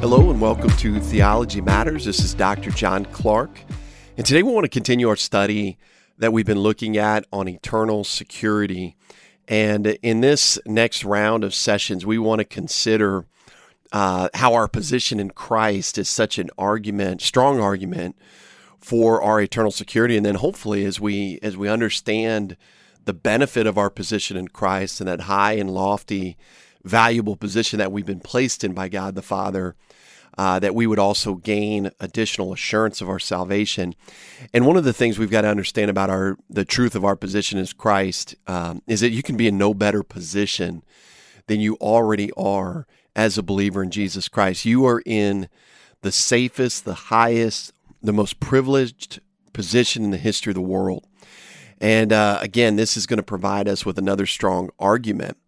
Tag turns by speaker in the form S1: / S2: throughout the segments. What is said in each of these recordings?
S1: Hello and welcome to Theology Matters. This is Dr. John Clark. And today we want to continue our study that we've been looking at on eternal security. And in this next round of sessions, we want to consider uh, how our position in Christ is such an argument, strong argument for our eternal security. And then hopefully as we as we understand the benefit of our position in Christ and that high and lofty, valuable position that we've been placed in by God the Father, uh, that we would also gain additional assurance of our salvation. And one of the things we've got to understand about our the truth of our position as Christ um, is that you can be in no better position than you already are as a believer in Jesus Christ. You are in the safest, the highest, the most privileged position in the history of the world. And uh, again, this is going to provide us with another strong argument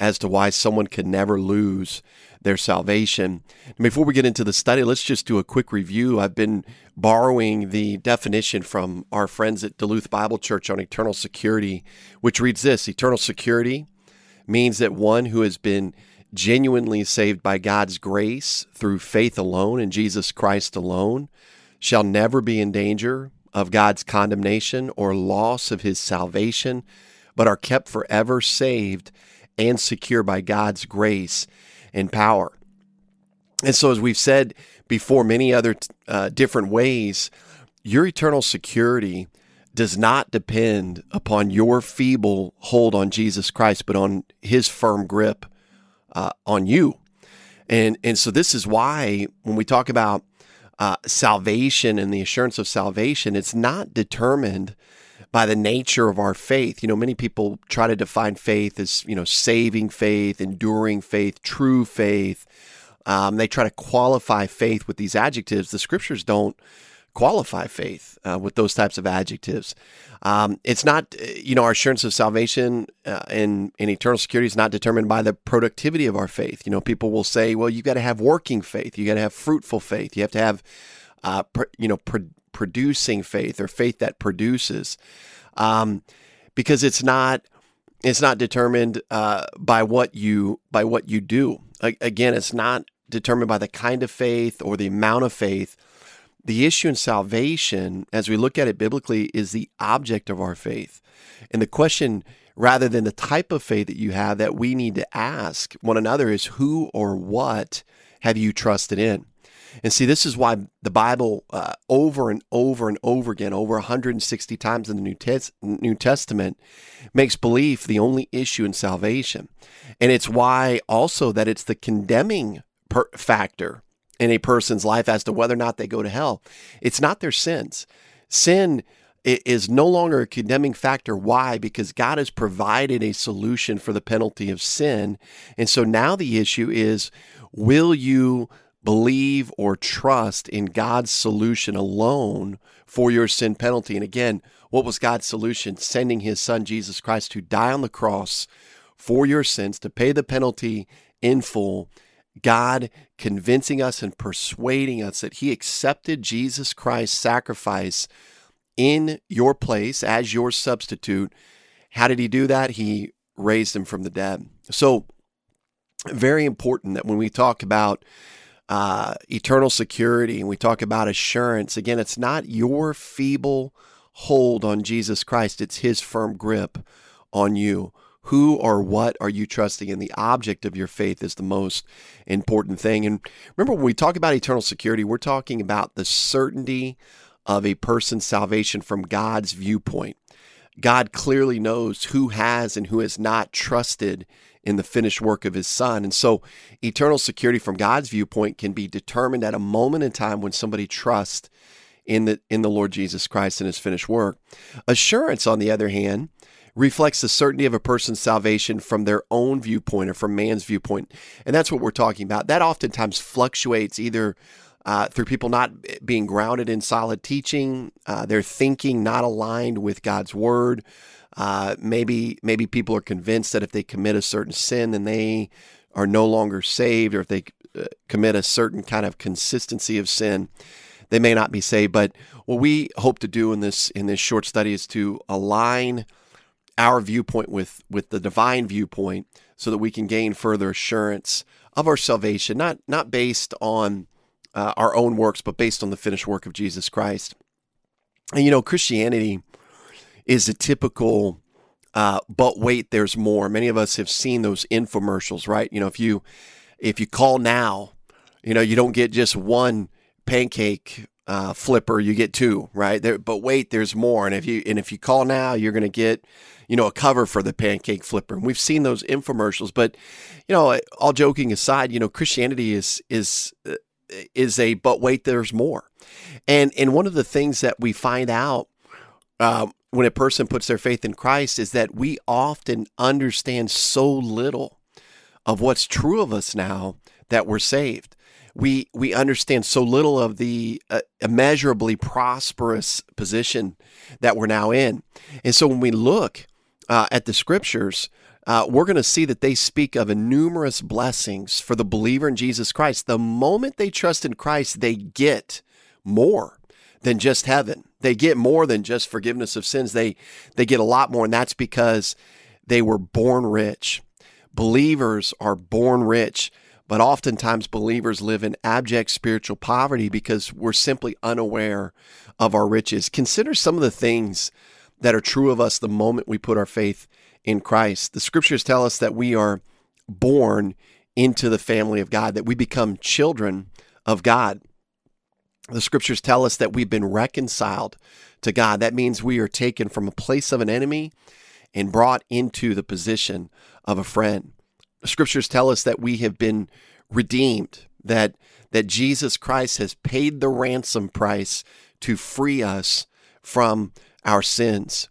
S1: as to why someone can never lose their salvation. Before we get into the study, let's just do a quick review. I've been borrowing the definition from our friends at Duluth Bible Church on eternal security, which reads this Eternal security means that one who has been genuinely saved by God's grace through faith alone in Jesus Christ alone shall never be in danger of God's condemnation or loss of his salvation, but are kept forever saved and secure by God's grace and power. And so, as we've said before, many other uh, different ways, your eternal security does not depend upon your feeble hold on Jesus Christ, but on his firm grip uh, on you. And, and so, this is why when we talk about uh, salvation and the assurance of salvation, it's not determined by the nature of our faith. You know, many people try to define faith as, you know, saving faith, enduring faith, true faith. Um, they try to qualify faith with these adjectives. The scriptures don't qualify faith uh, with those types of adjectives. Um, it's not, you know, our assurance of salvation uh, and, and eternal security is not determined by the productivity of our faith. You know, people will say, well, you've got to have working faith, you got to have fruitful faith, you have to have, uh, pr- you know, pr- producing faith or faith that produces, um, because it's not. It's not determined uh, by what you by what you do. Again, it's not determined by the kind of faith or the amount of faith the issue in salvation, as we look at it biblically, is the object of our faith. And the question, rather than the type of faith that you have, that we need to ask one another is who or what have you trusted in? And see, this is why the Bible, uh, over and over and over again, over 160 times in the New, Tes- New Testament, makes belief the only issue in salvation. And it's why also that it's the condemning per- factor in a person's life as to whether or not they go to hell. It's not their sins. Sin is no longer a condemning factor. Why? Because God has provided a solution for the penalty of sin. And so now the issue is will you believe or trust in God's solution alone for your sin penalty? And again, what was God's solution? Sending his son Jesus Christ to die on the cross for your sins, to pay the penalty in full God convincing us and persuading us that He accepted Jesus Christ's sacrifice in your place as your substitute. How did He do that? He raised Him from the dead. So, very important that when we talk about uh, eternal security and we talk about assurance, again, it's not your feeble hold on Jesus Christ, it's His firm grip on you. Who or what are you trusting in? The object of your faith is the most important thing. And remember, when we talk about eternal security, we're talking about the certainty of a person's salvation from God's viewpoint. God clearly knows who has and who has not trusted in the finished work of his son. And so eternal security from God's viewpoint can be determined at a moment in time when somebody trusts in the in the Lord Jesus Christ and his finished work. Assurance on the other hand reflects the certainty of a person's salvation from their own viewpoint or from man's viewpoint. And that's what we're talking about. That oftentimes fluctuates either uh, through people not being grounded in solid teaching, uh, their thinking not aligned with God's word. Uh, maybe maybe people are convinced that if they commit a certain sin, then they are no longer saved, or if they uh, commit a certain kind of consistency of sin, they may not be saved. But what we hope to do in this in this short study is to align our viewpoint with with the divine viewpoint so that we can gain further assurance of our salvation, not, not based on uh, our own works, but based on the finished work of Jesus Christ. And you know, Christianity is a typical, uh, but wait, there's more. Many of us have seen those infomercials, right? You know, if you if you call now, you know, you don't get just one pancake uh, flipper, you get two, right? There, but wait, there's more. And if you and if you call now, you're going to get, you know, a cover for the pancake flipper. And we've seen those infomercials. But, you know, all joking aside, you know, Christianity is is uh, is a but wait, there's more. And and one of the things that we find out um, when a person puts their faith in Christ is that we often understand so little of what's true of us now that we're saved. We we understand so little of the uh, immeasurably prosperous position that we're now in, and so when we look uh, at the scriptures, uh, we're going to see that they speak of numerous blessings for the believer in Jesus Christ. The moment they trust in Christ, they get more than just heaven. They get more than just forgiveness of sins. They they get a lot more, and that's because they were born rich. Believers are born rich, but oftentimes believers live in abject spiritual poverty because we're simply unaware of our riches. Consider some of the things that are true of us the moment we put our faith in Christ. The scriptures tell us that we are born into the family of God, that we become children of God. The scriptures tell us that we've been reconciled to God. That means we are taken from a place of an enemy and brought into the position of a friend. The scriptures tell us that we have been redeemed, that, that Jesus Christ has paid the ransom price to free us from our sins.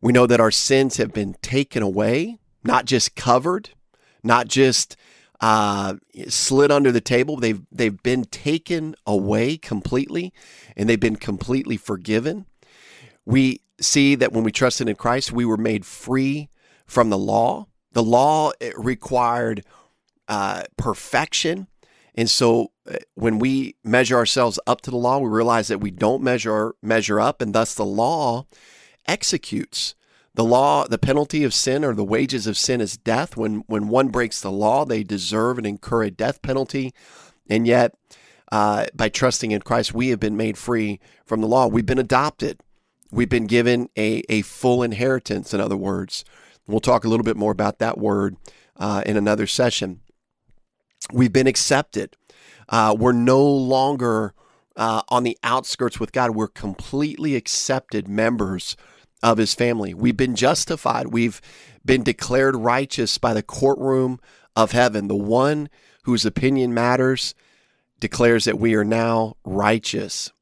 S1: We know that our sins have been taken away, not just covered, not just uh, slid under the table. They've they've been taken away completely, and they've been completely forgiven. We see that when we trusted in Christ, we were made free from the law. The law required uh, perfection, and so uh, when we measure ourselves up to the law, we realize that we don't measure measure up, and thus the law executes. The law, the penalty of sin or the wages of sin is death. When when one breaks the law, they deserve and incur a death penalty. And yet, uh, by trusting in Christ, we have been made free from the law. We've been adopted. We've been given a, a full inheritance, in other words. We'll talk a little bit more about that word uh, in another session. We've been accepted. Uh, we're no longer uh, on the outskirts with God. We're completely accepted members of his family. We've been justified. We've been declared righteous by the courtroom of heaven. The one whose opinion matters declares that we are now righteous.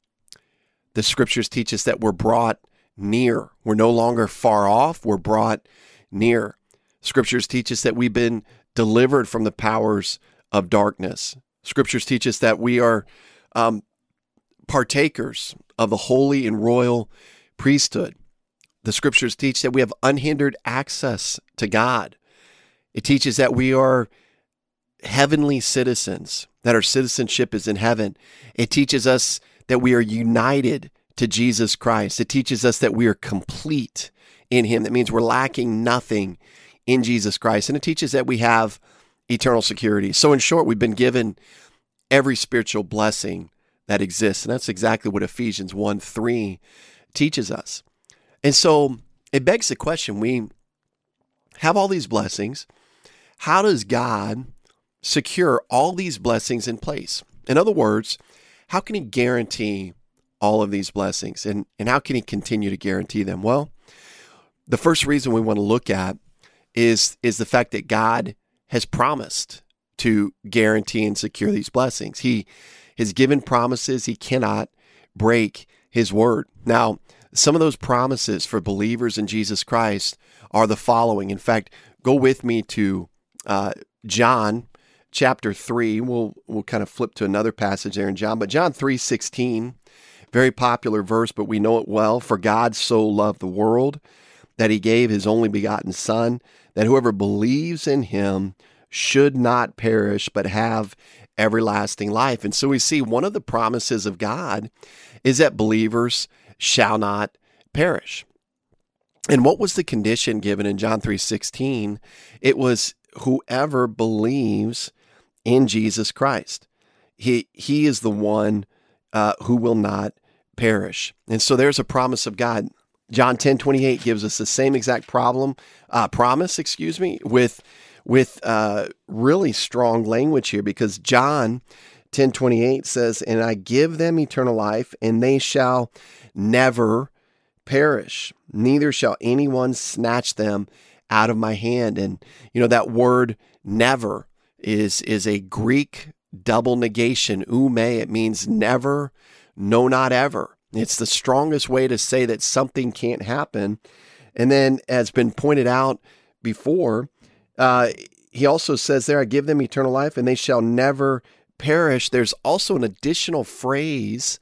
S1: The scriptures teach us that we're brought near. We're no longer far off, we're brought near. Scriptures teach us that we've been delivered from the powers of darkness. Scriptures teach us that we are um, partakers of the holy and royal priesthood. The scriptures teach that we have unhindered access to God. It teaches that we are heavenly citizens, that our citizenship is in heaven. It teaches us that we are united to Jesus Christ. It teaches us that we are complete in Him. That means we're lacking nothing in Jesus Christ. And it teaches that we have eternal security. So, in short, we've been given every spiritual blessing that exists. And that's exactly what Ephesians 1 3 teaches us. And so it begs the question we have all these blessings. How does God secure all these blessings in place? In other words, how can He guarantee all of these blessings and, and how can He continue to guarantee them? Well, the first reason we want to look at is, is the fact that God has promised to guarantee and secure these blessings. He has given promises, He cannot break His word. Now, some of those promises for believers in Jesus Christ are the following. In fact, go with me to uh, John chapter 3. We'll, we'll kind of flip to another passage there in John, but John 3 16, very popular verse, but we know it well. For God so loved the world that he gave his only begotten Son, that whoever believes in him should not perish, but have everlasting life. And so we see one of the promises of God is that believers shall not perish. And what was the condition given in John 3:16? It was whoever believes in Jesus Christ. He, he is the one uh, who will not perish. And so there's a promise of God. John 10 28 gives us the same exact problem, uh, promise, excuse me, with, with uh, really strong language here because John 10 28 says, And I give them eternal life, and they shall never perish, neither shall anyone snatch them out of my hand. And, you know, that word never is, is a Greek double negation, ou mē. It means never, no, not ever. It's the strongest way to say that something can't happen. And then, as been pointed out before, uh, he also says there, I give them eternal life and they shall never perish. There's also an additional phrase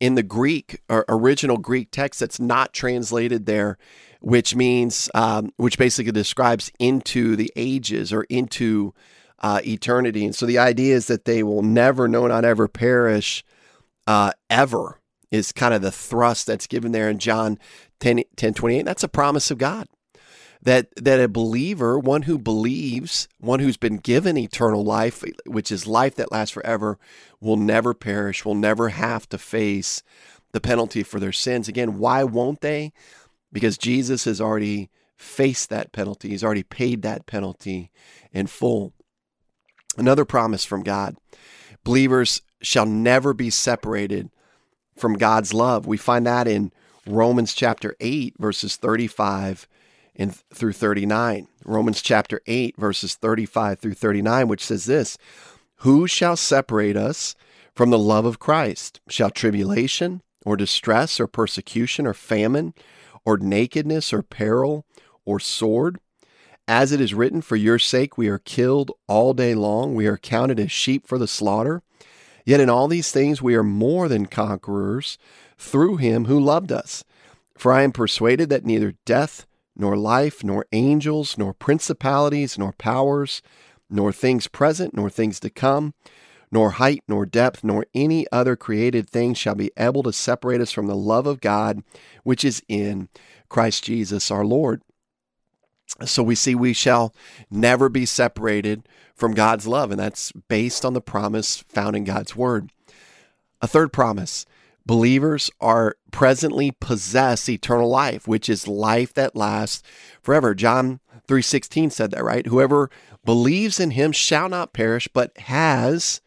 S1: in the Greek or original Greek text that's not translated there, which means, um, which basically describes into the ages or into uh, eternity. And so the idea is that they will never, no, not ever perish uh, ever is kind of the thrust that's given there in John 10, 10 28. That's a promise of God. That, that a believer, one who believes, one who's been given eternal life, which is life that lasts forever, will never perish, will never have to face the penalty for their sins. Again, why won't they? Because Jesus has already faced that penalty, He's already paid that penalty in full. Another promise from God believers shall never be separated from God's love. We find that in Romans chapter 8, verses 35 and through 39. Romans chapter 8, verses 35 through 39, which says this Who shall separate us from the love of Christ? Shall tribulation, or distress, or persecution, or famine, or nakedness, or peril, or sword? As it is written, For your sake we are killed all day long, we are counted as sheep for the slaughter. Yet in all these things we are more than conquerors through him who loved us. For I am persuaded that neither death, nor life, nor angels, nor principalities, nor powers, nor things present, nor things to come, nor height, nor depth, nor any other created thing shall be able to separate us from the love of God which is in Christ Jesus our Lord. So we see we shall never be separated from God's love, and that's based on the promise found in God's word. A third promise believers are presently possess eternal life which is life that lasts forever. John 3.16 said that right? Whoever believes in him shall not perish but has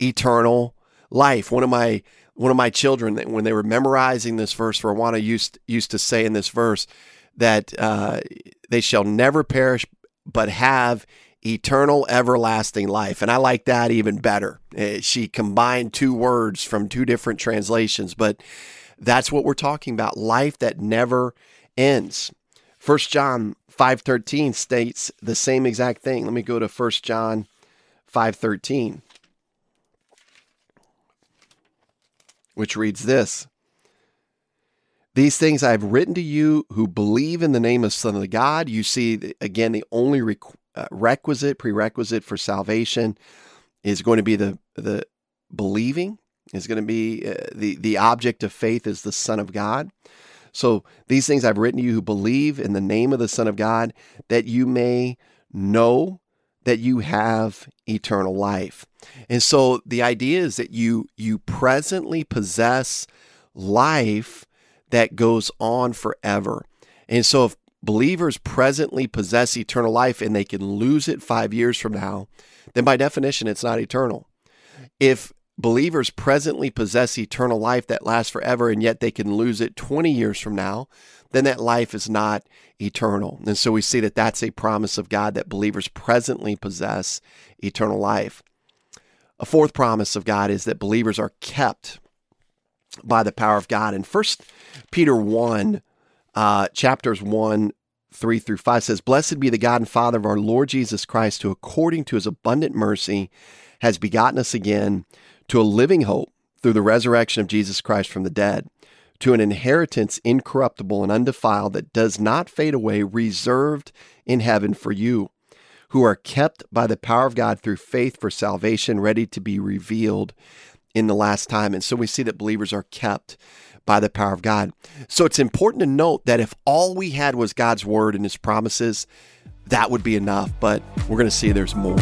S1: eternal life. One of my one of my children when they were memorizing this verse for a while used used to say in this verse that uh, they shall never perish but have eternal everlasting life. And i like that even better. Uh, she combined two words from two different translations but that's what we're talking about life that never ends. First john 5.13 states the same exact thing. Let me go to First john 5.13 which reads this. These things I have written to you who believe in the name of Son of God. You see, again, the only uh, requisite, prerequisite for salvation is going to be the, the believing, is going to be uh, the, the object of faith is the Son of God. So these things I've written to you who believe in the name of the Son of God, that you may know that you have eternal life. And so the idea is that you you presently possess life that goes on forever. And so if believers presently possess eternal life and they can lose it 5 years from now, then by definition it's not eternal. If believers presently possess eternal life that lasts forever and yet they can lose it 20 years from now, then that life is not eternal. And so we see that that's a promise of God that believers presently possess eternal life. A fourth promise of God is that believers are kept by the power of God. In First Peter 1, uh, chapters 1, 3 through 5 says, Blessed be the God and Father of our Lord Jesus Christ, who according to his abundant mercy has begotten us again to a living hope through the resurrection of Jesus Christ from the dead, to an inheritance incorruptible and undefiled that does not fade away, reserved in heaven for you, who are kept by the power of God through faith for salvation, ready to be revealed in the last time. And so we see that believers are kept by the power of God. So it's important to note that if all we had was God's word and his promises, that would be enough, but we're going to see there's more.